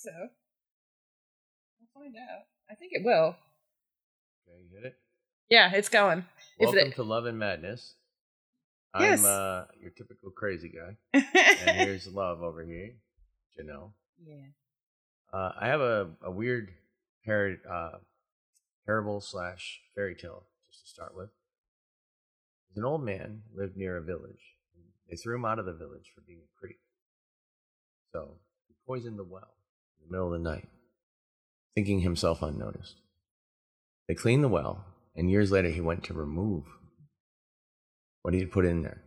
so. I'll find out. I think it will. Okay, you hit it. Yeah, it's going. Welcome it- to Love and Madness. Yes. I'm uh, your typical crazy guy, and here's Love over here, Janelle. yeah. Uh, I have a, a weird par- uh, parable slash fairy tale just to start with. An old man lived near a village. They threw him out of the village for being a creep. So he poisoned the well in the middle of the night, thinking himself unnoticed. They cleaned the well, and years later he went to remove what he had put in there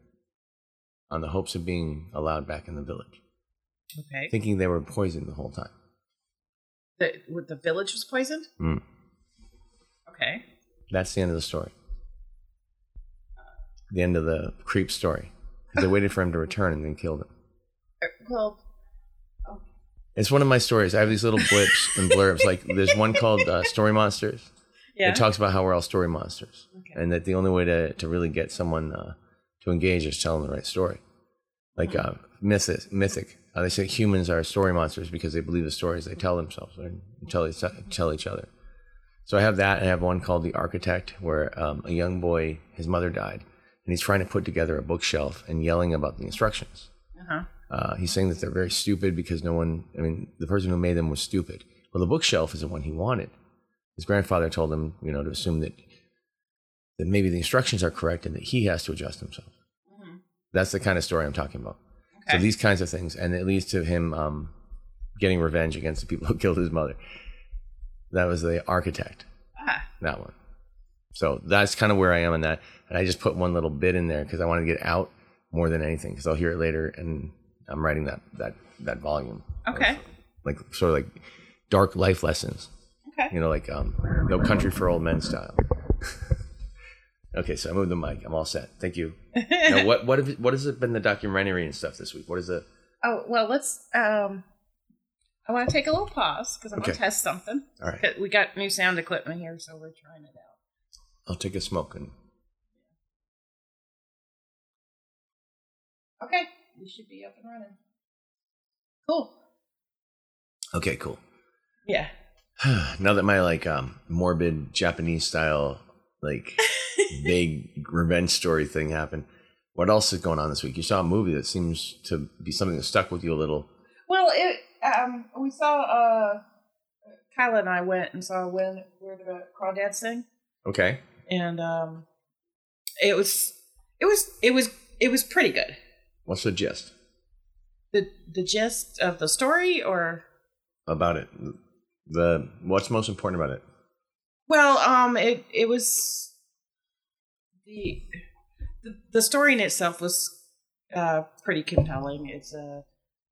on the hopes of being allowed back in the village, Okay. thinking they were poisoned the whole time. The, the village was poisoned? Mm. Okay. That's the end of the story. The end of the creep story. Because they waited for him to return and then killed him. Uh, Well, It's one of my stories. I have these little blips and blurbs. Like there's one called uh, Story Monsters. yeah. It talks about how we're all story monsters, Okay. and that the only way to, to really get someone uh, to engage is tell them the right story. Like uh, mythic, mythic. Uh, they say humans are story monsters because they believe the stories they tell themselves or tell each, tell each other. So I have that, and I have one called The Architect, where um, a young boy, his mother died, and he's trying to put together a bookshelf and yelling about the instructions. uh-huh. Uh, he's saying that they're very stupid because no one, I mean, the person who made them was stupid. Well, the bookshelf is the one he wanted. His grandfather told him, you know, to assume that that maybe the instructions are correct and that he has to adjust himself. Mhm. That's the kind of story I'm talking about. So these kinds of things, and it leads to him um, getting revenge against the people who killed his mother. That was the architect, Ah, that one. So that's kind of where I am in that. And I just put one little bit in there because I wanted to get out more than anything because I'll hear it later and I'm writing that that that volume. of, Okay. like sort of like dark life lessons. okay. You know, like um, No Country for Old Men style. okay, so I moved the mic. I'm all set. Thank you. now, what what have, what has it been the documentary and stuff this week? What is it? Oh well, let's. Um, I want to take a little pause because I'm Okay. gonna test something. All right. We got new sound equipment here, so we're trying it out. I'll take a smoke and Okay, we should be up and running. Cool. okay, cool. Yeah. now that my like um morbid Japanese style like big revenge story thing happened, what else is going on this week? You saw a movie that seems to be something that stuck with you a little. Well, it. Um, we saw. Uh, Kyla and I went and saw when where the crawdads sing, Okay, and um, it was. It was. It was. It was pretty good. What's the gist The the gist of the story, or about it? The what's most important about it? Well, um, it it was the the, the story in itself was uh pretty compelling. It's a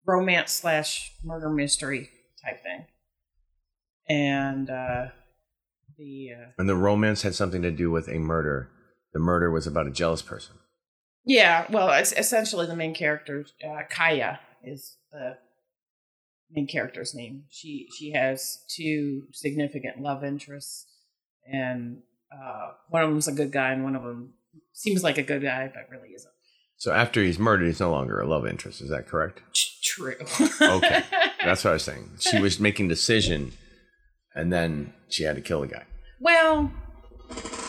romance slash murder mystery type thing, and uh the uh, And the romance had something to do with a murder. The murder was about a jealous person. Yeah, well, it's essentially the main character uh, Kya is the main character's name. She she has two significant love interests, and uh, one of them's a good guy, and one of them seems like a good guy, but really isn't. So after he's murdered, he's no longer a love interest. Is that correct? True. Okay. That's what I was saying. She was making decision, and then she had to kill the guy. well,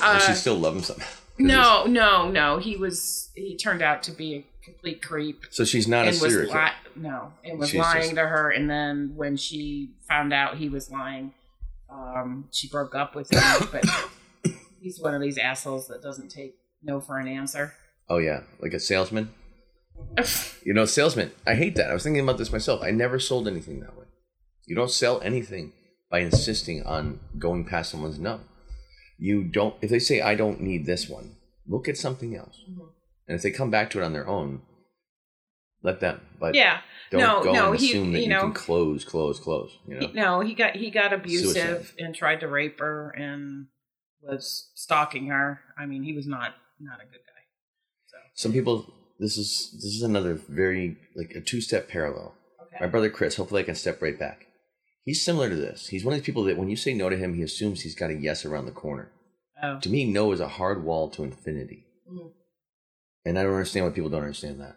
And she uh, still loved him somehow. No, no, no. He was. He turned out to be a complete creep. So she's not a serial killer. li- no, and was She's lying just- to her. And then when she found out he was lying, um, she broke up with him. but he's one of these assholes that doesn't take no for an answer. Oh yeah, like a salesman. You know, salesman. I hate that. I was thinking about this myself. I never sold anything that way. You don't sell anything by insisting on going past someone's no. You don't. If they say I don't need this one, look at something else. Mhm. And if they come back to it on their own, let them. But yeah, don't no, go no, he- you you, know- can close, close, close. You know. He- no, he got he got abusive Suicide. and tried to rape her and was stalking her. I mean, he was not not a good guy. So Some people. This is this is another very like a two step parallel. okay, My brother Chris, hopefully I can step right back. He's similar to this. He's one of these people that when you say no to him, he assumes he's got a yes around the corner. oh, To me, no is a hard wall to infinity. Mm. And I don't understand why people don't understand that.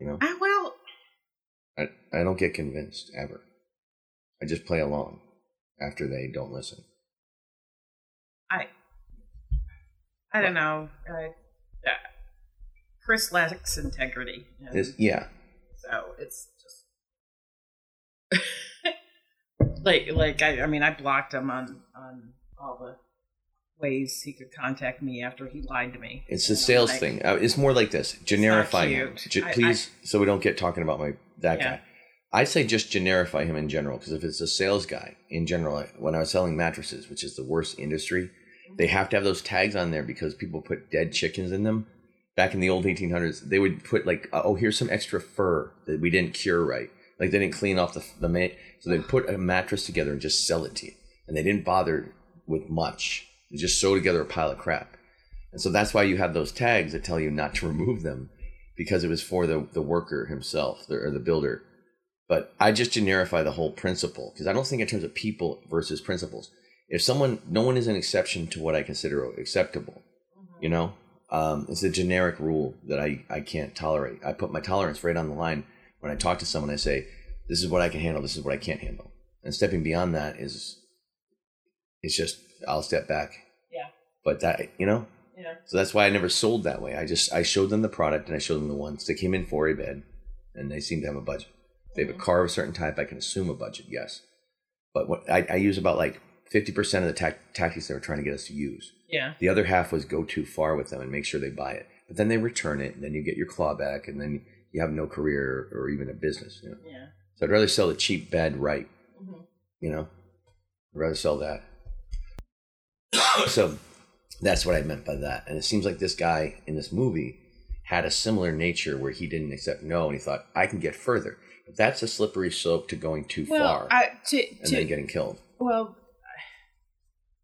You know, Ah, well, I, I don't get convinced ever. I just play along after they don't listen. I I don't know. Uh, uh, Chris lacks integrity, and yeah, so it's just like like I, I mean I blocked him on on all the ways he could contact me after he lied to me. it's know, sales like- thing. Uh, it's more like this: generify him. J- I- please, so we don't get talking about my that Yeah. guy. I say just generify him in general because if it's a sales guy in general, when I was selling mattresses, which is the worst industry, they have to have those tags on there because people put dead chickens in them. Back in the old 1800s, they would put like, oh, here's some extra fur that we didn't cure right. Like they didn't clean off the the mate, so they'd put a mattress together and just sell it to you, and they didn't bother with much. They just sew together a pile of crap. And so that's why you have those tags that tell you not to remove them because it was for the, the worker himself or the builder. But I just generify the whole principle because I don't think in terms of people versus principles. If someone, no one is an exception to what I consider acceptable, you know? Um, it's a generic rule that I, I can't tolerate. I put my tolerance right on the line when I talk to someone. I say, this is what I can handle, this is what I can't handle. And stepping beyond that is, it's just, I'll step back. Yeah. But that, you know, Yeah. so that's why I never sold that way. I just I showed them the product and I showed them the ones they came in for a bed, and they seem to have a budget. If they have a mm-hmm. car of a certain type, I can assume a budget, yes. But what I, I use about like fifty percent of the tac- tactics they were trying to get us to use. Yeah. The other half was go too far with them and make sure they buy it. But then they return it, and then you get your claw back, and then you have no career or even a business. You know? Yeah. So I'd rather sell the cheap bed right. Mm-hmm. You know, I'd rather sell that. so that's what I meant by that. And it seems like this guy in this movie had a similar nature where he didn't accept no, and he thought I can get further. But that's a slippery slope to going too Well, far I, to, and to, then getting killed. Well,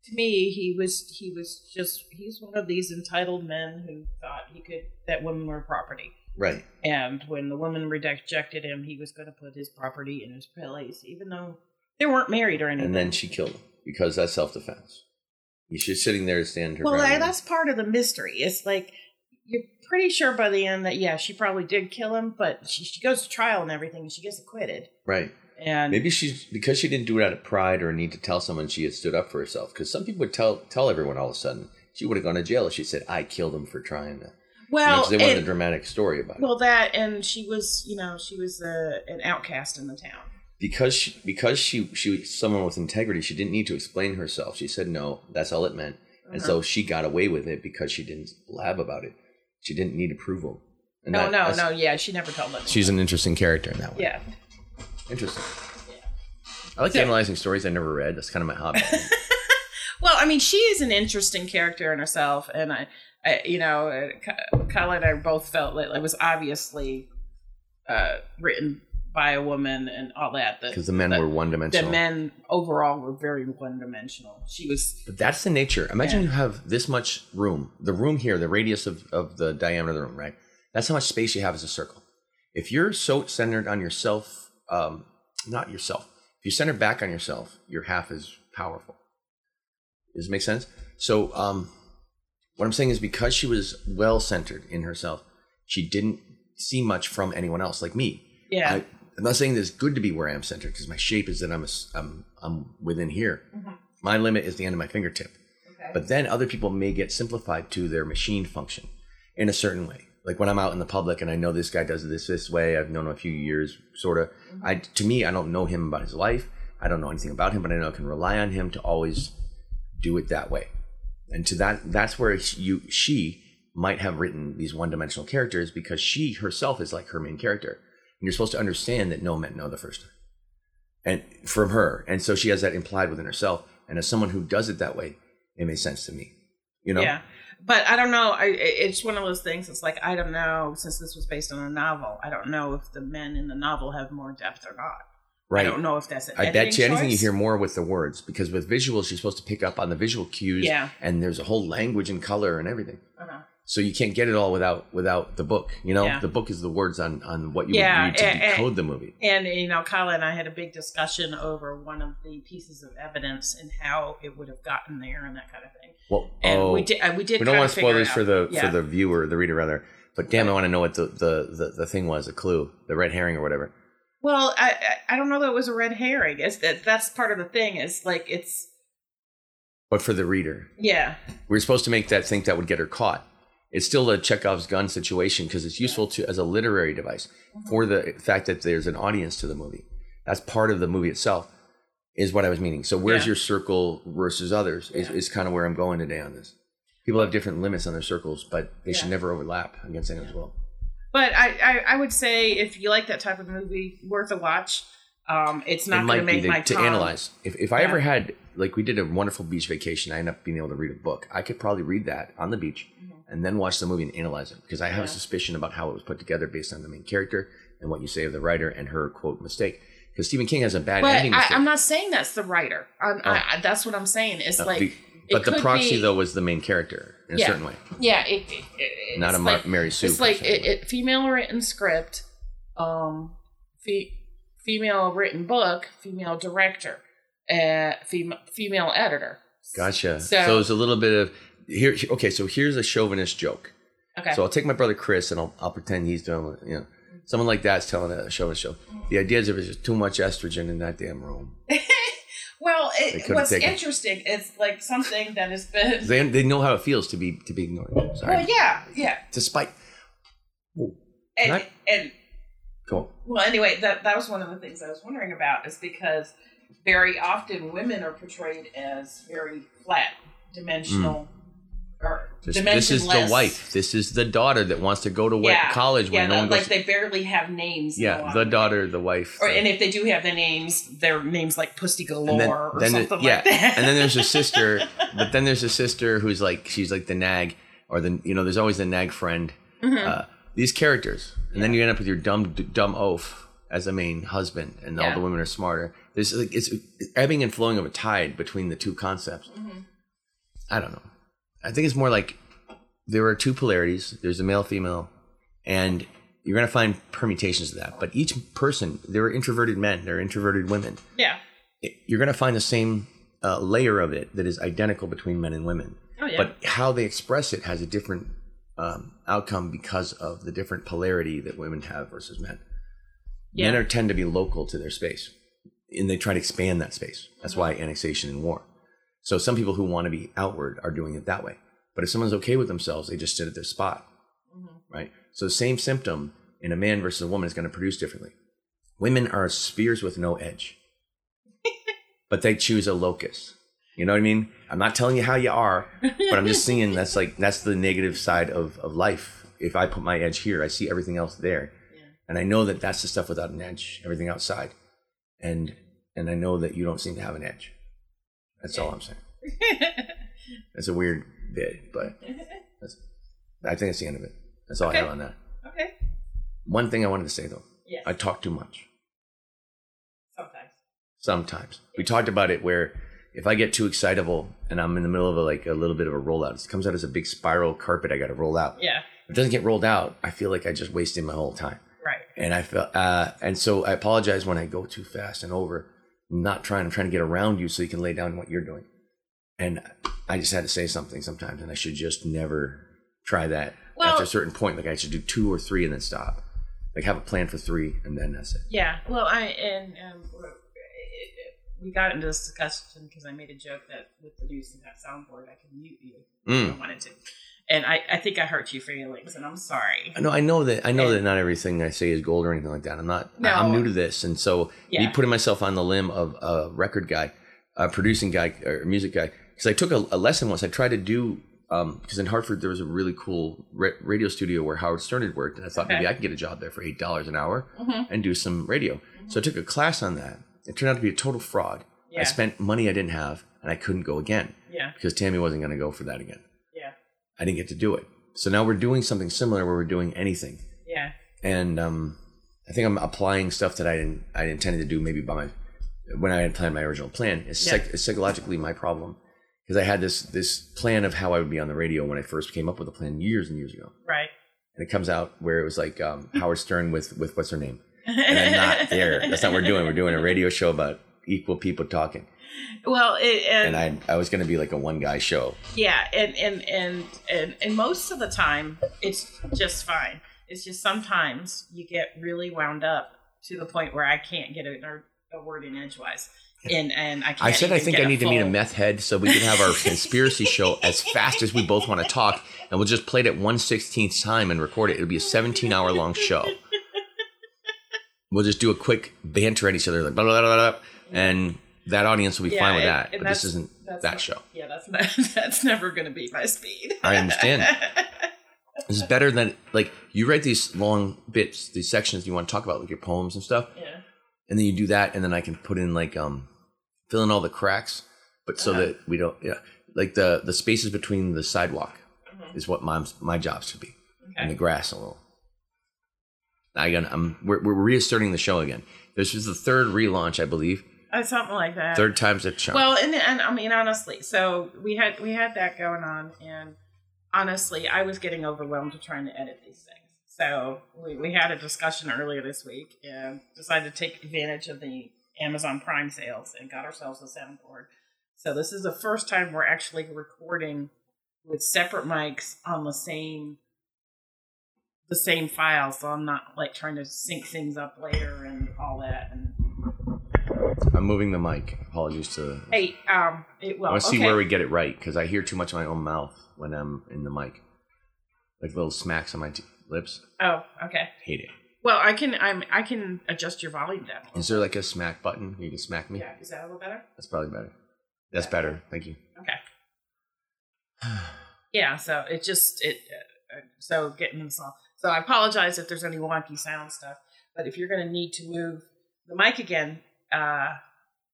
to me, he was he was just he's one of these entitled men who thought he could that women were property, Right. and when the woman rejected him, he was going to put his property in his place, even though they weren't married or anything. And then she killed him because that's self defense. She's sitting there to stand her well, ground. that's part of the mystery. It's like you're pretty sure by the end that yeah, she probably did kill him, but she, she goes to trial and everything, and she gets acquitted. right. And Maybe she's because she didn't do it out of pride or need to tell someone she had stood up for herself. Because some people would tell tell everyone all of a sudden she would have gone to jail if she said I killed him for trying to. You know, well, 'cause they wanted and- a dramatic story about it. well, that and she was you know she was uh, an outcast in the town. because she because she she was someone with integrity, she didn't need to explain herself. She said no, that's all it meant, and Uh-huh. so she got away with it because she didn't blab about it. She didn't need approval. And No, that- no, no. Yeah, she never told them. She's an interesting character in that way. yeah. interesting. I like So- analyzing stories I never read. That's kind of my hobby. Well, I mean, she is an interesting character in herself, and I, I you know, uh, Ky- Kyla and I both felt that it was obviously uh, written by a woman and all that. Because The, men were one dimensional. the men overall were very one dimensional. She was, But that's the nature. Imagine Yeah. you have this much room. The room here, the radius of, of the diameter of the room, right? That's how much space you have as a circle. If you're so centered on yourself, um, not yourself, if you center back on yourself, your half is powerful. Does it make sense? So, um, what I'm saying is because she was well centered in herself, she didn't see much from anyone else, like me. yeah, I, I'm not saying that it's good to be where I am centered because my shape is that I'm, a am I'm within here. Mm-hmm. My limit is the end of my fingertip. okay. But then other people may get simplified to their machine function in a certain way. Like when I'm out in the public and I know this guy does this this way, I've known him a few years, sort of. Mm-hmm. I to me, I don't know him about his life. I don't know anything about him, but I know I can rely on him to always do it that way. And to that, that's where you she might have written these one-dimensional characters because she herself is like her main character, and you're supposed to understand that no meant no the first time, and from her, and so she has that implied within herself. And as someone who does it that way, it makes sense to me. You know, yeah. But I don't know. I, it's one of those things. It's like I don't know. Since this was based on a novel, I don't know if the men in the novel have more depth or not. Right? I don't know if that's I bet you anything you hear more with the words because with visuals you're supposed to pick up on the visual cues Yeah. and there's a whole language and color and everything. Uh-huh. So you can't get it all without without the book. You know, Yeah. the book is the words on on what you Yeah, would read to and- and- decode the movie. And you know, Kyla and I had a big discussion over one of the pieces of evidence and how it would have gotten there and that kind of thing. Well, And oh, we did. We did. we don't want of to spoil this for the Yeah. for the viewer, the reader rather. But damn, I want to know what the, the the the thing was, a clue, the red herring or whatever. Well, I I don't know that it was a red herring. It's that that's part of the thing. Is like it's But for the reader, yeah we are supposed to make that think that would get her caught. It's still a Chekhov's gun situation because it's useful to as a literary device mm-hmm. for the fact that there's an audience to the movie. That's part of the movie itself, is what I was meaning. So where's Yeah. your circle versus others is, Yeah. is kind of where I'm going today on this. People have different limits on their circles, but they should never overlap against anyone as well. But I, I, I would say if you like that type of movie, worth a watch. Um, it's it not going to make be my to, to analyze. If, if I Yeah. ever had, like, we did a wonderful beach vacation, I ended up being able to read a book. I could probably read that on the beach and then watch the movie and analyze it because I have a Mm-hmm. Suspicion about how it was put together based on the main character and what you say of the writer and her quote mistake. Because Stephen King has a bad But ending I. I'm not saying that's the writer. I'm, Oh. I, that's what I'm saying. It's Uh, like, the- it but the proxy be- though was the main character in a Yeah. certain way, yeah, it, it, it, not a like, Mary Sue. It's like female written script, um, fe- female written book, female director, uh, female female editor. Gotcha. So- So, it's a little bit of here. Okay, so here's a chauvinist joke. Okay. So I'll take my brother Chris and I'll, I'll pretend he's doing, you know, someone like that's telling a show chauvinist joke. The idea is if there's just too much estrogen in that damn room, well, it, what's interesting is like something that has been. they they know how it feels to be to be ignored. Sorry, Well, yeah, yeah, despite. And Right. and cool. Well, anyway, that that was one of the things I was wondering about is because very often women are portrayed as very flat, dimensional, or This, this is the wife. This is the daughter that wants to go to Yeah, college yeah, when no the- one like goes. they barely have names. yeah, the daughter, the wife. Or, the- and if they do have the names, their names like Pussy Galore then, or then the- something yeah, like that. and then there's a sister, but then there's a sister who's like she's like the nag, or the you know there's always the nag friend. Mhm. Uh, these characters, and then you end up with your dumb dumb oaf as the main husband, and all the women are smarter. There's like it's ebbing and flowing of a tide between the two concepts. Mhm. I don't know. I think it's more like there are two polarities. There's a male female, and you're gonna find permutations of that. But each person, there are introverted men, there are introverted women yeah. you're going to find the same uh, layer of it that is identical between men and women. Oh yeah. But how they express it has a different um, outcome because of the different polarity that women have versus men. Men Yeah. are tend to be local to their space, and they try to expand that space. That's why annexation and war. So some people who want to be outward are doing it that way. But if someone's okay with themselves, they just sit at their spot, Mhm. right? So the same symptom in a man versus a woman is going to produce differently. Women are spears with no edge, but they choose a locus. You know what I mean? I'm not telling you how you are, but I'm just seeing that's like that's the negative side of of life. If I put my edge here, I see everything else there, Yeah. and I know that that's the stuff without an edge, everything outside, and and I know that you don't seem to have an edge. That's all I'm saying. It's a weird bit, but that's, I think that's the end of it. That's all Okay. I have on that. okay. One thing I wanted to say though, Yes. I talk too much Sometimes. sometimes. We talked about it where if I get too excitable and I'm in the middle of a, like a little bit of a rollout, it comes out as a big spiral carpet I got to roll out. Yeah. If it doesn't get rolled out, I feel like I just wasted my whole time. Right. And I felt, uh, and so I apologize when I go too fast and over. I'm not trying. I'm trying to get around you so you can lay down what you're doing. And I just had to say something sometimes, and I should just never try that Well- after a certain point. Like I should do two or three and then stop. Like have a plan for three and then that's it. Yeah. Well, I and um, we got into this discussion because I made a joke that with the and that soundboard, I can mute you if Mm. I wanted to, and I, I think I hurt your feelings, and I'm sorry. I know. I know that. I know And- that not everything I say is gold or anything like that. I'm not. No. I'm new to this, and so me Yeah. putting myself on the limb of a record guy, a producing guy, or music guy, because I took a, a lesson once. I tried to do because in Hartford there was a really cool ra- radio studio where Howard Stern had worked, and I thought Okay. maybe I could get a job there for eight dollars an hour Mhm. and do some radio. So I took a class on that. It turned out to be a total fraud. Yeah. I spent money I didn't have, and I couldn't go again Yeah. because Tammy wasn't going to go for that again. I didn't get to do it. So now we're doing something similar where we're doing anything Yeah. and um, I think I'm applying stuff that I didn't I intended to do maybe by my when I had planned my original plan. It's, Yeah. psych, it's psychologically my problem because I had this this plan of how I would be on the radio when I first came up with a plan years and years ago, Right. and it comes out where it was like um, Howard Stern with with what's her name, and I'm not there. That's not what we're doing. We're doing a radio show about equal people talking, Well, it, and, and I I was going to be like a one guy show. yeah, and, and and and and most of the time, it's just fine. It's just sometimes you get really wound up to the point where I can't get a, a word in edgewise. And and I can't. I said I think I need to meet a meth head so we can have our conspiracy show as fast as we both want to talk, and we'll just play it at one sixteenth time and record it. It'll be a seventeen hour long show. We'll just do a quick banter at each other, like blah blah blah, blah, blah, and that audience will be fine with that. But this isn't that not- show. Yeah, that's not, that's never going to be my speed. I understand. This is better than like you write these long bits, these sections you want to talk about, like your poems and stuff, yeah. and then you do that, and then I can put in like um, fill in all the cracks, but so Uh-huh. that we don't, yeah, like the the spaces between the sidewalk Mhm. is what my my job should be, and the grass a little. I got, I'm we're, we're reasserting the show again. This is the third relaunch, I believe. Uh, something like that. Third time's a charm. Well, and, and I mean, honestly, so we had we had that going on, and honestly, I was getting overwhelmed to trying to edit these things. So we, we had a discussion earlier this week, and decided to take advantage of the Amazon Prime sales and got ourselves a soundboard. So this is the first time we're actually recording with separate mics on the same the same file. So I'm not like trying to sync things up later and all that. And I'm moving the mic. Apologies to. hey, um, it well, I want to see okay. where we get it right because I hear too much of my own mouth when I'm in the mic, like little smacks on my t- lips. Oh, okay. Hate it. Well, I can I'm I can adjust your volume down. Is there like a smack button? You can smack me. Yeah, is that a little better? That's probably better. That's better. Thank you. Okay. Yeah, so it just it uh, uh, so getting this all. So I apologize if there's any wonky sound stuff, but if you're going to need to move the mic again, uh,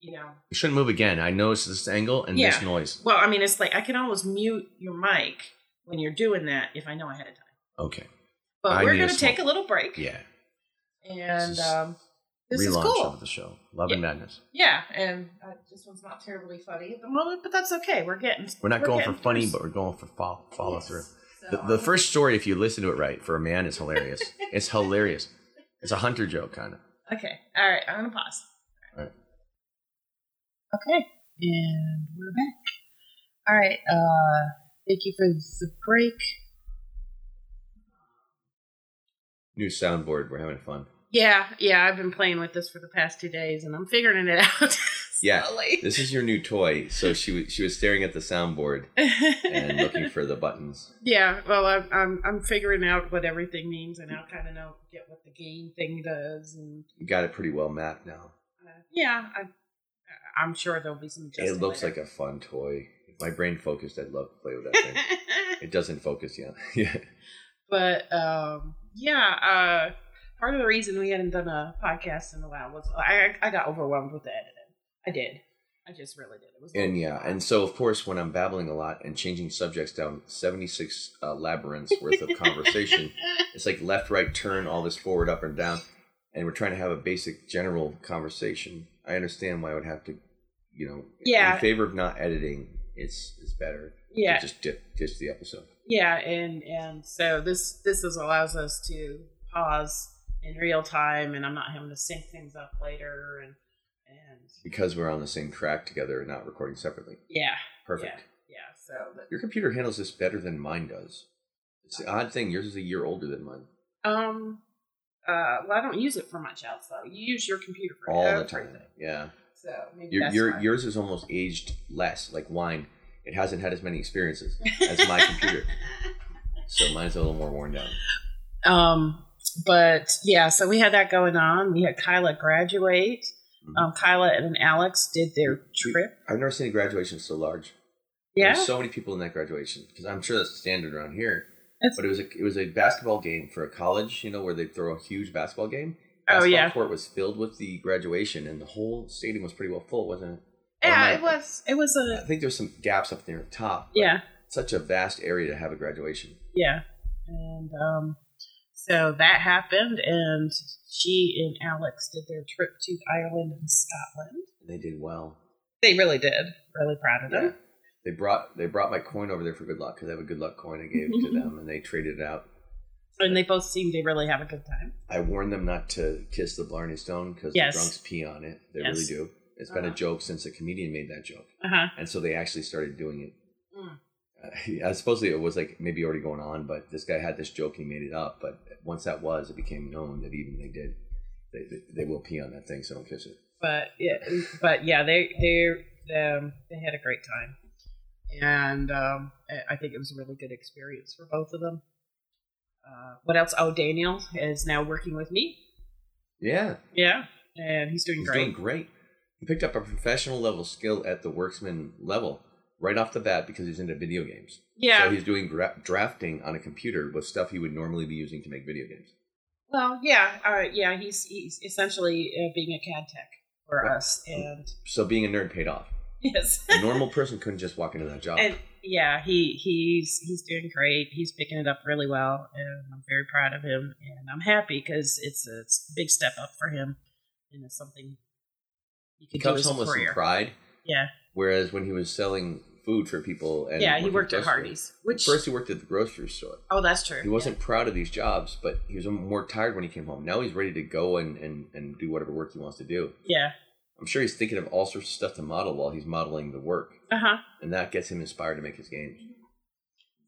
you know, You shouldn't move again. I noticed this angle and this noise. well, I mean, it's like I can always mute your mic when you're doing that if I know ahead of time. Okay. But I we're going to take a little break, Yeah. and This is um, this is Relaunch cool. of the show. Love and madness. Yeah, and uh, this one's not terribly funny at the moment, but that's okay. We're getting. We're not going for funny, but we're going for follow, follow Yes. through. So, The, the first story, if you listen to it right, for a man, is hilarious. it's hilarious. It's a hunter joke, kind of. Okay. All right. I'm gonna pause. Okay. And we're back. All right. Uh, thank you for the break. New soundboard. We're having fun. Yeah, yeah. I've been playing with this for the past two days, and I'm figuring it out. Yeah. This is your new toy. So she was she was staring at the soundboard and looking for the buttons. yeah. Well, I'm, I'm I'm figuring out what everything means, and I kind of know get what the game thing does, and You got it pretty well mapped now. uh, yeah, I, I'm sure there'll be some. It looks like a fun toy. If my brain focused, I'd love to play with that thing. it doesn't focus yet. yeah. but um, yeah, uh, part of the reason we hadn't done a podcast in a while was I I got overwhelmed with the editing. I did. I just really did. It was And yeah, and so of course, when I'm babbling a lot and changing subjects down 76 uh, labyrinths worth of conversation, it's like left, right, turn, all this forward, up, and down, and we're trying to have a basic general conversation. I understand why I would have to, you know, Yeah. in favor of not editing, it's it's better yeah, just dip, ditch the episode. yeah, and and so this this is allows us to pause in real time, and I'm not having to sync things up later, and and Because we're on the same track together and not recording separately. yeah, Perfect. yeah. So but, Your computer handles this better than mine does. It's the odd thing. Yours is a year older than mine. um, uh, well, I don't use it for much else though. You use your computer for All the everything. time. Yeah. So maybe Your, that's your yours is almost aged less, like wine. It hasn't had as many experiences as my computer, so mine's a little more worn down. Um, but yeah, so we had that going on. We had Kyla graduate. Mhm. Um, Kyla and Alex did their trip. I've never seen a graduation so large. Yeah, There's so many people in that graduation because I'm sure that's standard around here. It's- but it was a it was a basketball game for a college, you know, where they throw a huge basketball game. Oh, Basketball yeah. court was filled with the graduation, and the whole stadium was pretty well full, wasn't it? Yeah, it was. It was I a think there's some gaps up near the top. yeah, such a vast area to have a graduation. yeah, and um, so that happened, and she and Alex did their trip to Ireland and Scotland. They did well. They really did. Really proud of Yeah. They brought they brought my coin over there for good luck because I have a good luck coin I gave to them, and they traded it out. And they both seemed to really have a good time. I warned them not to kiss the Blarney Stone because Yes. the drunks pee on it. They Yes. really do. It's been a Uh-huh. joke since a comedian made that joke, Uh huh. and so they actually started doing it. Mm. Uh, I supposedly it was like maybe already going on, but this guy had this joke and he made it up. But once that was, it became known that even they did. they, they, they will pee on that thing, so don't kiss it. but yeah, but yeah, they they um, they had a great time, and um, I- think it was a really good experience for both of them. Uh, what else? Oh, Daniel is now working with me. Yeah, Yeah, and he's doing great. he's great. doing great. He picked up a professional level skill at the worksman level right off the bat because he's into video games. yeah, So he's doing gra- drafting on a computer with stuff he would normally be using to make video games. well, yeah, uh, yeah. He's he's essentially uh, being a CAD tech for Right. us, and So being a nerd paid off. Yes, A normal person couldn't just walk into that job. and yeah, he he's he's doing great. He's picking it up really well, and I'm very proud of him. And I'm happy because it's a, it's a big step up for him, and it's something he he could do comes home with some pride, Yeah, whereas when he was selling food for people and yeah. He worked at Hardee's, which First, he worked at the grocery store. oh, that's true. He wasn't proud of these jobs, but he was more tired when he came home. Now he's ready to go and, and, and do whatever work he wants to do. Yeah. I'm sure he's thinking of all sorts of stuff to model while he's modeling the work, Uh huh. and that gets him inspired to make his games.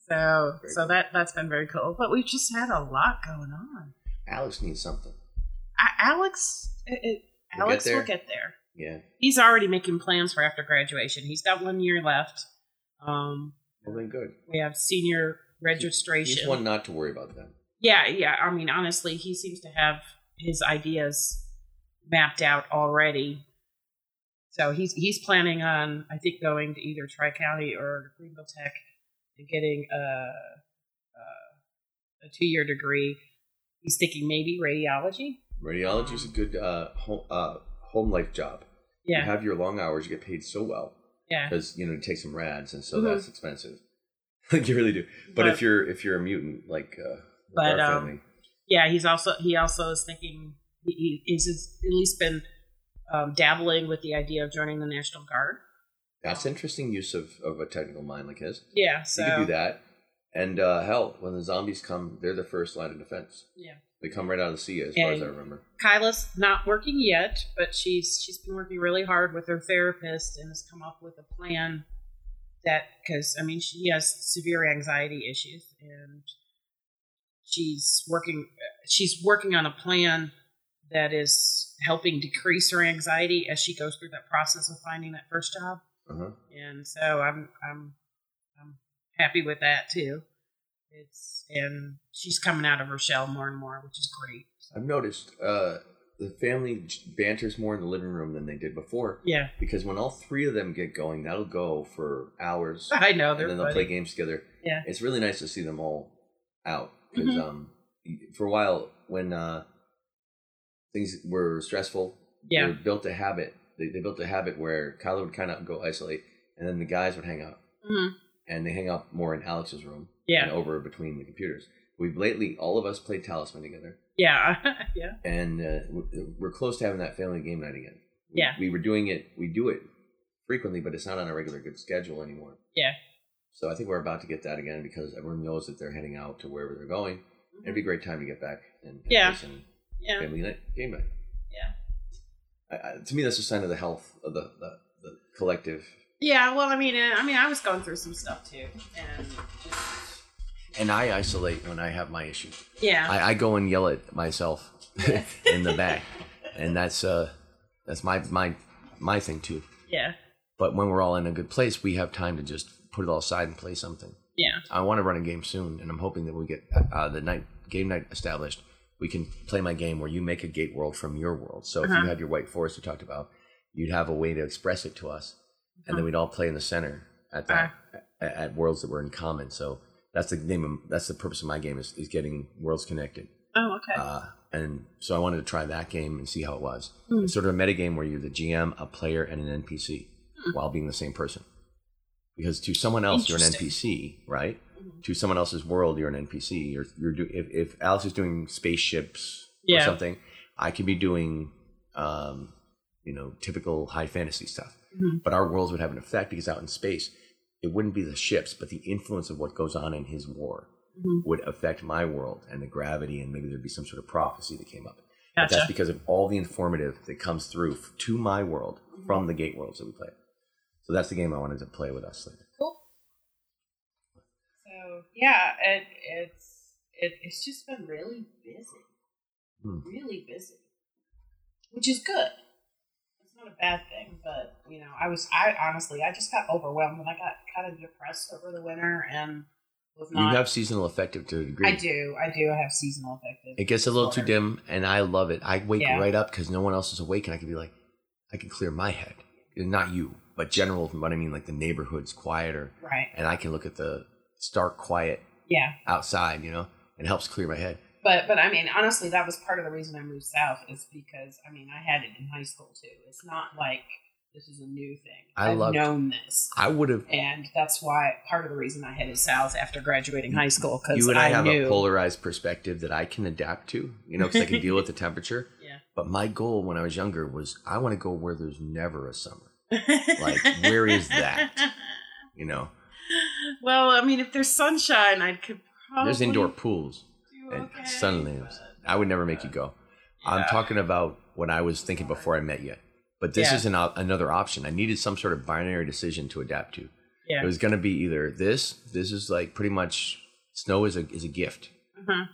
So Very so cool. that that's been very cool. But we've just had a lot going on. Alex needs something. A- Alex, it, it, We'll Alex get will get there. Yeah, He's already making plans for after graduation. He's got one year left. Um, well then good. we have senior registration. He's one not to worry about then. Yeah, yeah. I mean, honestly, he seems to have his ideas mapped out already. So he's he's planning on, I think, going to either Tri County or Greenville Tech and getting a a, a two year degree. He's thinking maybe radiology. Radiology is a good uh, home, uh, home life job. Yeah. You have your long hours, you get paid so well yeah. because you know you take some rads, and so Mhm. that's expensive. you really do. But, if you're if you're a mutant like uh, But, our um, family, yeah, he's also he also is thinking he, he's at least been um, dabbling with the idea of joining the National Guard. that's interesting use of, of a technical mind like his. Yeah, so you could do that. And uh, hell, when the zombies come, they're the first line of defense. Yeah. They come right out of the sea, as far as I remember. Kyla's not working yet, but she's she's been working really hard with her therapist and has come up with a plan that because I mean she has severe anxiety issues and she's working she's working on a plan that is helping decrease her anxiety as she goes through that process of finding that first job. Uh-huh. And so I'm I'm I'm happy with that too. It's and she's coming out of her shell more and more, which is great. I've noticed uh, the family banters more in the living room than they did before Yeah, because when all three of them get going, that'll go for hours. I know and they're then they'll funny. play games together. Yeah. It's really nice to see them all out because Mhm. um, for a while when uh, things were stressful, Yeah. they built a habit. They, they built a habit where Kyla would kind of go isolate, and then the guys would hang out, hmm and they hang out more in Alex's room Yeah, and over between the computers. We've lately all of us played Talisman together, yeah, yeah. and uh, we're close to having that family game night again. We- Yeah. we were doing it. We do it frequently, but it's not on a regular good schedule anymore. Yeah. So I think we're about to get that again because everyone knows that they're heading out to wherever they're going. It'd be a great time to get back and, and Yeah. some Yeah, family night game night. yeah, I, I, to me, that's a sign of the health of the the, the collective. yeah. Well, I mean, I mean, I was going through some stuff too, and just, And I isolate when I have my issue. yeah, I, I go and yell at myself in the back, and that's uh that's my my my thing too. yeah, But when we're all in a good place, we have time to just put it all aside and play something. yeah, I want to run a game soon, and I'm hoping that we get uh, the night game night established. We can play my game where you make a gate world from your world. So if Uh-huh. you had your white forest you talked about, you'd have a way to express it to us, and then we'd all play in the center at that at, at worlds that were in common. So that's the name. Of, that's the purpose of my game is, is getting worlds connected. Oh, okay. Uh, and so I wanted to try that game and see how it was. Hmm. It's sort of a meta game where you're the GM, a player, and an NPC Hmm. while being the same person. Because to someone else, you're an NPC, right? Mhm. To someone else's world, you're an NPC. You're, you're do, if, if Alex is doing spaceships or something, I could be doing, um, you know, typical high fantasy stuff. Mhm. But our worlds would have an effect because out in space, it wouldn't be the ships, but the influence of what goes on in his war Mhm. would affect my world and the gravity, and maybe there'd be some sort of prophecy that came up. But Gotcha. that's because of all the informative that comes through to my world from the gate worlds that we play. So that's the game I wanted to play with us. later. Cool. So yeah, it, it's it, it's just been really busy, Hmm. really busy. which is good. It's not a bad thing, but you know, I was I honestly I just got overwhelmed and I got kind of depressed over the winter and was You have seasonal affective to a degree. I do, I do have seasonal affective. It gets a little too dim, and I love it. I wake Yeah. right up because no one else is awake, and I can be like, I can clear my head. And Not you, but general. What I mean, like the neighborhood's quieter, Right. and I can look at the stark quiet Yeah. outside. You know, and it helps clear my head. But but I mean, honestly, that was part of the reason I moved south is because I mean I had it in high school too. It's not like this is a new thing. I I've loved- known this, I would have. and that's why part of the reason I headed south after graduating high school because You and I, I, have knew. a polarized perspective that I can adapt to. You know, because I can deal with the temperature. yeah. But my goal when I was younger was I want to go where there's never a summer. Like, where is that? You know, Well, I mean, if there's sunshine, I could probably. there's indoor pools. do and sun lamps. I would never make you go. I'm talking about what I was thinking before I met you. But this Yeah. is an, another option. I needed some sort of binary decision to adapt to. Yeah. It was going to be either this. This is like pretty much snow is a is a gift. Uh-huh.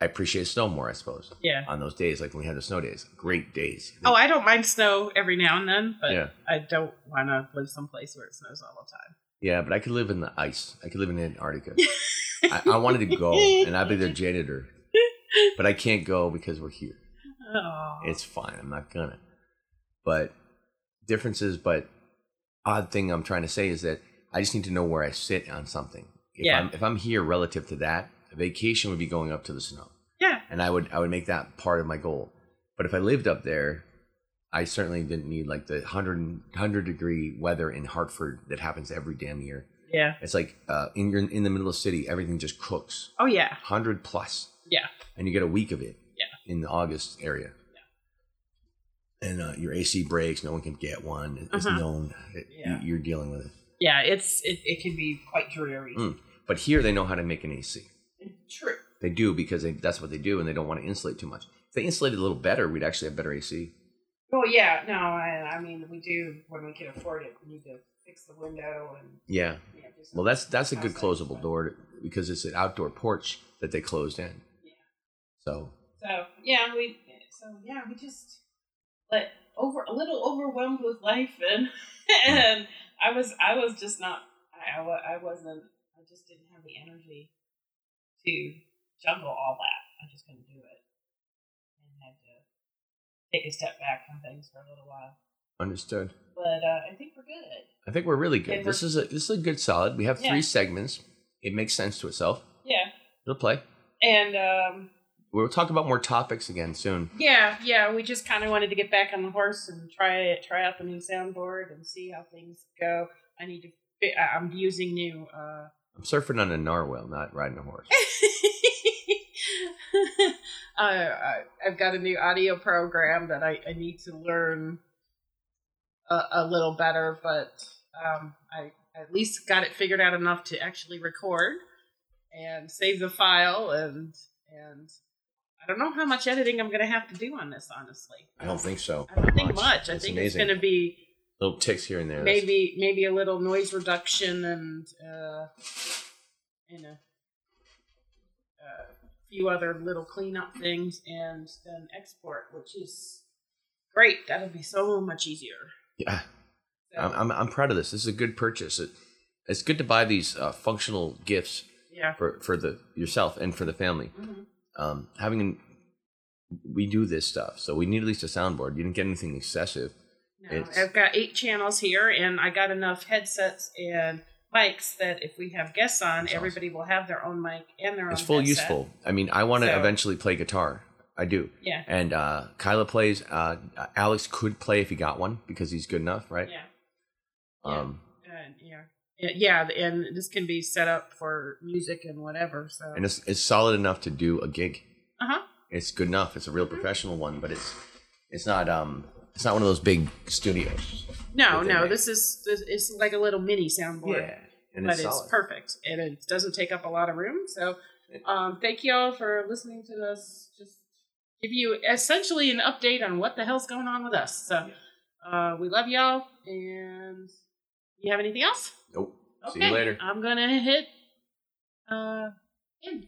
I appreciate snow more, I suppose. Yeah. On those days, like when we had the snow days, great days. Oh, I don't mind snow every now and then, but Yeah. I don't want to live someplace where it snows all the time. yeah, but I could live in the ice. I could live in Antarctica. I, I wanted to go, and I'd be their janitor, but I can't go because we're here. Oh. It's fine. I'm not gonna. But differences, but odd thing I'm trying to say is that I just need to know where I sit on something. If Yeah. I'm if I'm here relative to that, vacation would be going up to the snow. yeah. And I would I would make that part of my goal. But if I lived up there, I certainly didn't need like the 100, 100 degree weather in Hartford that happens every damn year. Yeah. It's like uh, in your in the middle of the city, everything just cooks. Oh yeah. 100 plus Yeah. and you get a week of it Yeah. in the August area. Yeah. And uh, your AC breaks, no one can get one. It's Uh-huh. known. It, Yeah. you, are dealing with it. Yeah. It's it, it can be quite dreary. Mm. But here they know how to make an AC. They do because they, that's what they do, and they don't want to insulate too much. If they insulated a little better, we'd actually have better AC. Well, yeah. No, I, I mean we do when we can afford it. We need to fix the window and Yeah. you know, do some- Well, that's that's a good closable door to, because it's an outdoor porch that they closed in. Yeah. So So yeah, we so yeah we just like over a little overwhelmed with life and mm. and I was I was just not I I, I wasn't I just didn't have the energy to juggle all that. I just couldn't do it and had to take a step back from things for a little while. understood. But uh, I think we're good. I think we're really good. This is a this is a good solid. We have Yeah. three segments. It makes sense to itself. Yeah, It'll play. and um, We'll talk about more topics again soon. yeah, yeah. We just kind of wanted to get back on the horse and try it, try out the new soundboard and see how things go. I need to. I'm using new. Uh, I'm surfing on a narwhal, not riding a horse. uh, I, I've got a new audio program that I, I need to learn a, a little better, but um, I at least got it figured out enough to actually record and save the file and and I don't know how much editing I'm going to have to do on this. Honestly, I don't think so. I don't think much. I think amazing. it's going to be little ticks here and there. Maybe maybe a little noise reduction and uh, a, a few other little cleanup things, and then export, which is great. That'll be so much easier. Yeah, So, I'm, I'm I'm proud of this. This is a good purchase. It, it's good to buy these uh, functional gifts yeah. for for the yourself and for the family. Mhm. Um, having an, we do this stuff, so we need at least a soundboard. You didn't get anything excessive. No, It's- I've got eight channels here, and I got enough headsets and mics that if we have guests on, That's everybody will have their own mic and their own. It's full useful. I mean, I want to So- eventually play guitar. I do. Yeah. And uh, Kyla plays. Uh, Alex could play if he got one because he's good enough, right? Yeah. Yeah. Um, yeah. Yeah, and this can be set up for music and whatever. So and it's it's solid enough to do a gig. uh huh. It's good enough. It's a real professional one, but it's it's not um it's not one of those big studios. No, no, make. this is this, it's like a little mini soundboard, and but it's, it's, perfect and it doesn't take up a lot of room. So, um, thank you all for listening to us. Just give you essentially an update on what the hell's going on with us. So, uh, we love y'all, and you have anything else? Nope. See you later. I'm gonna hit uh end.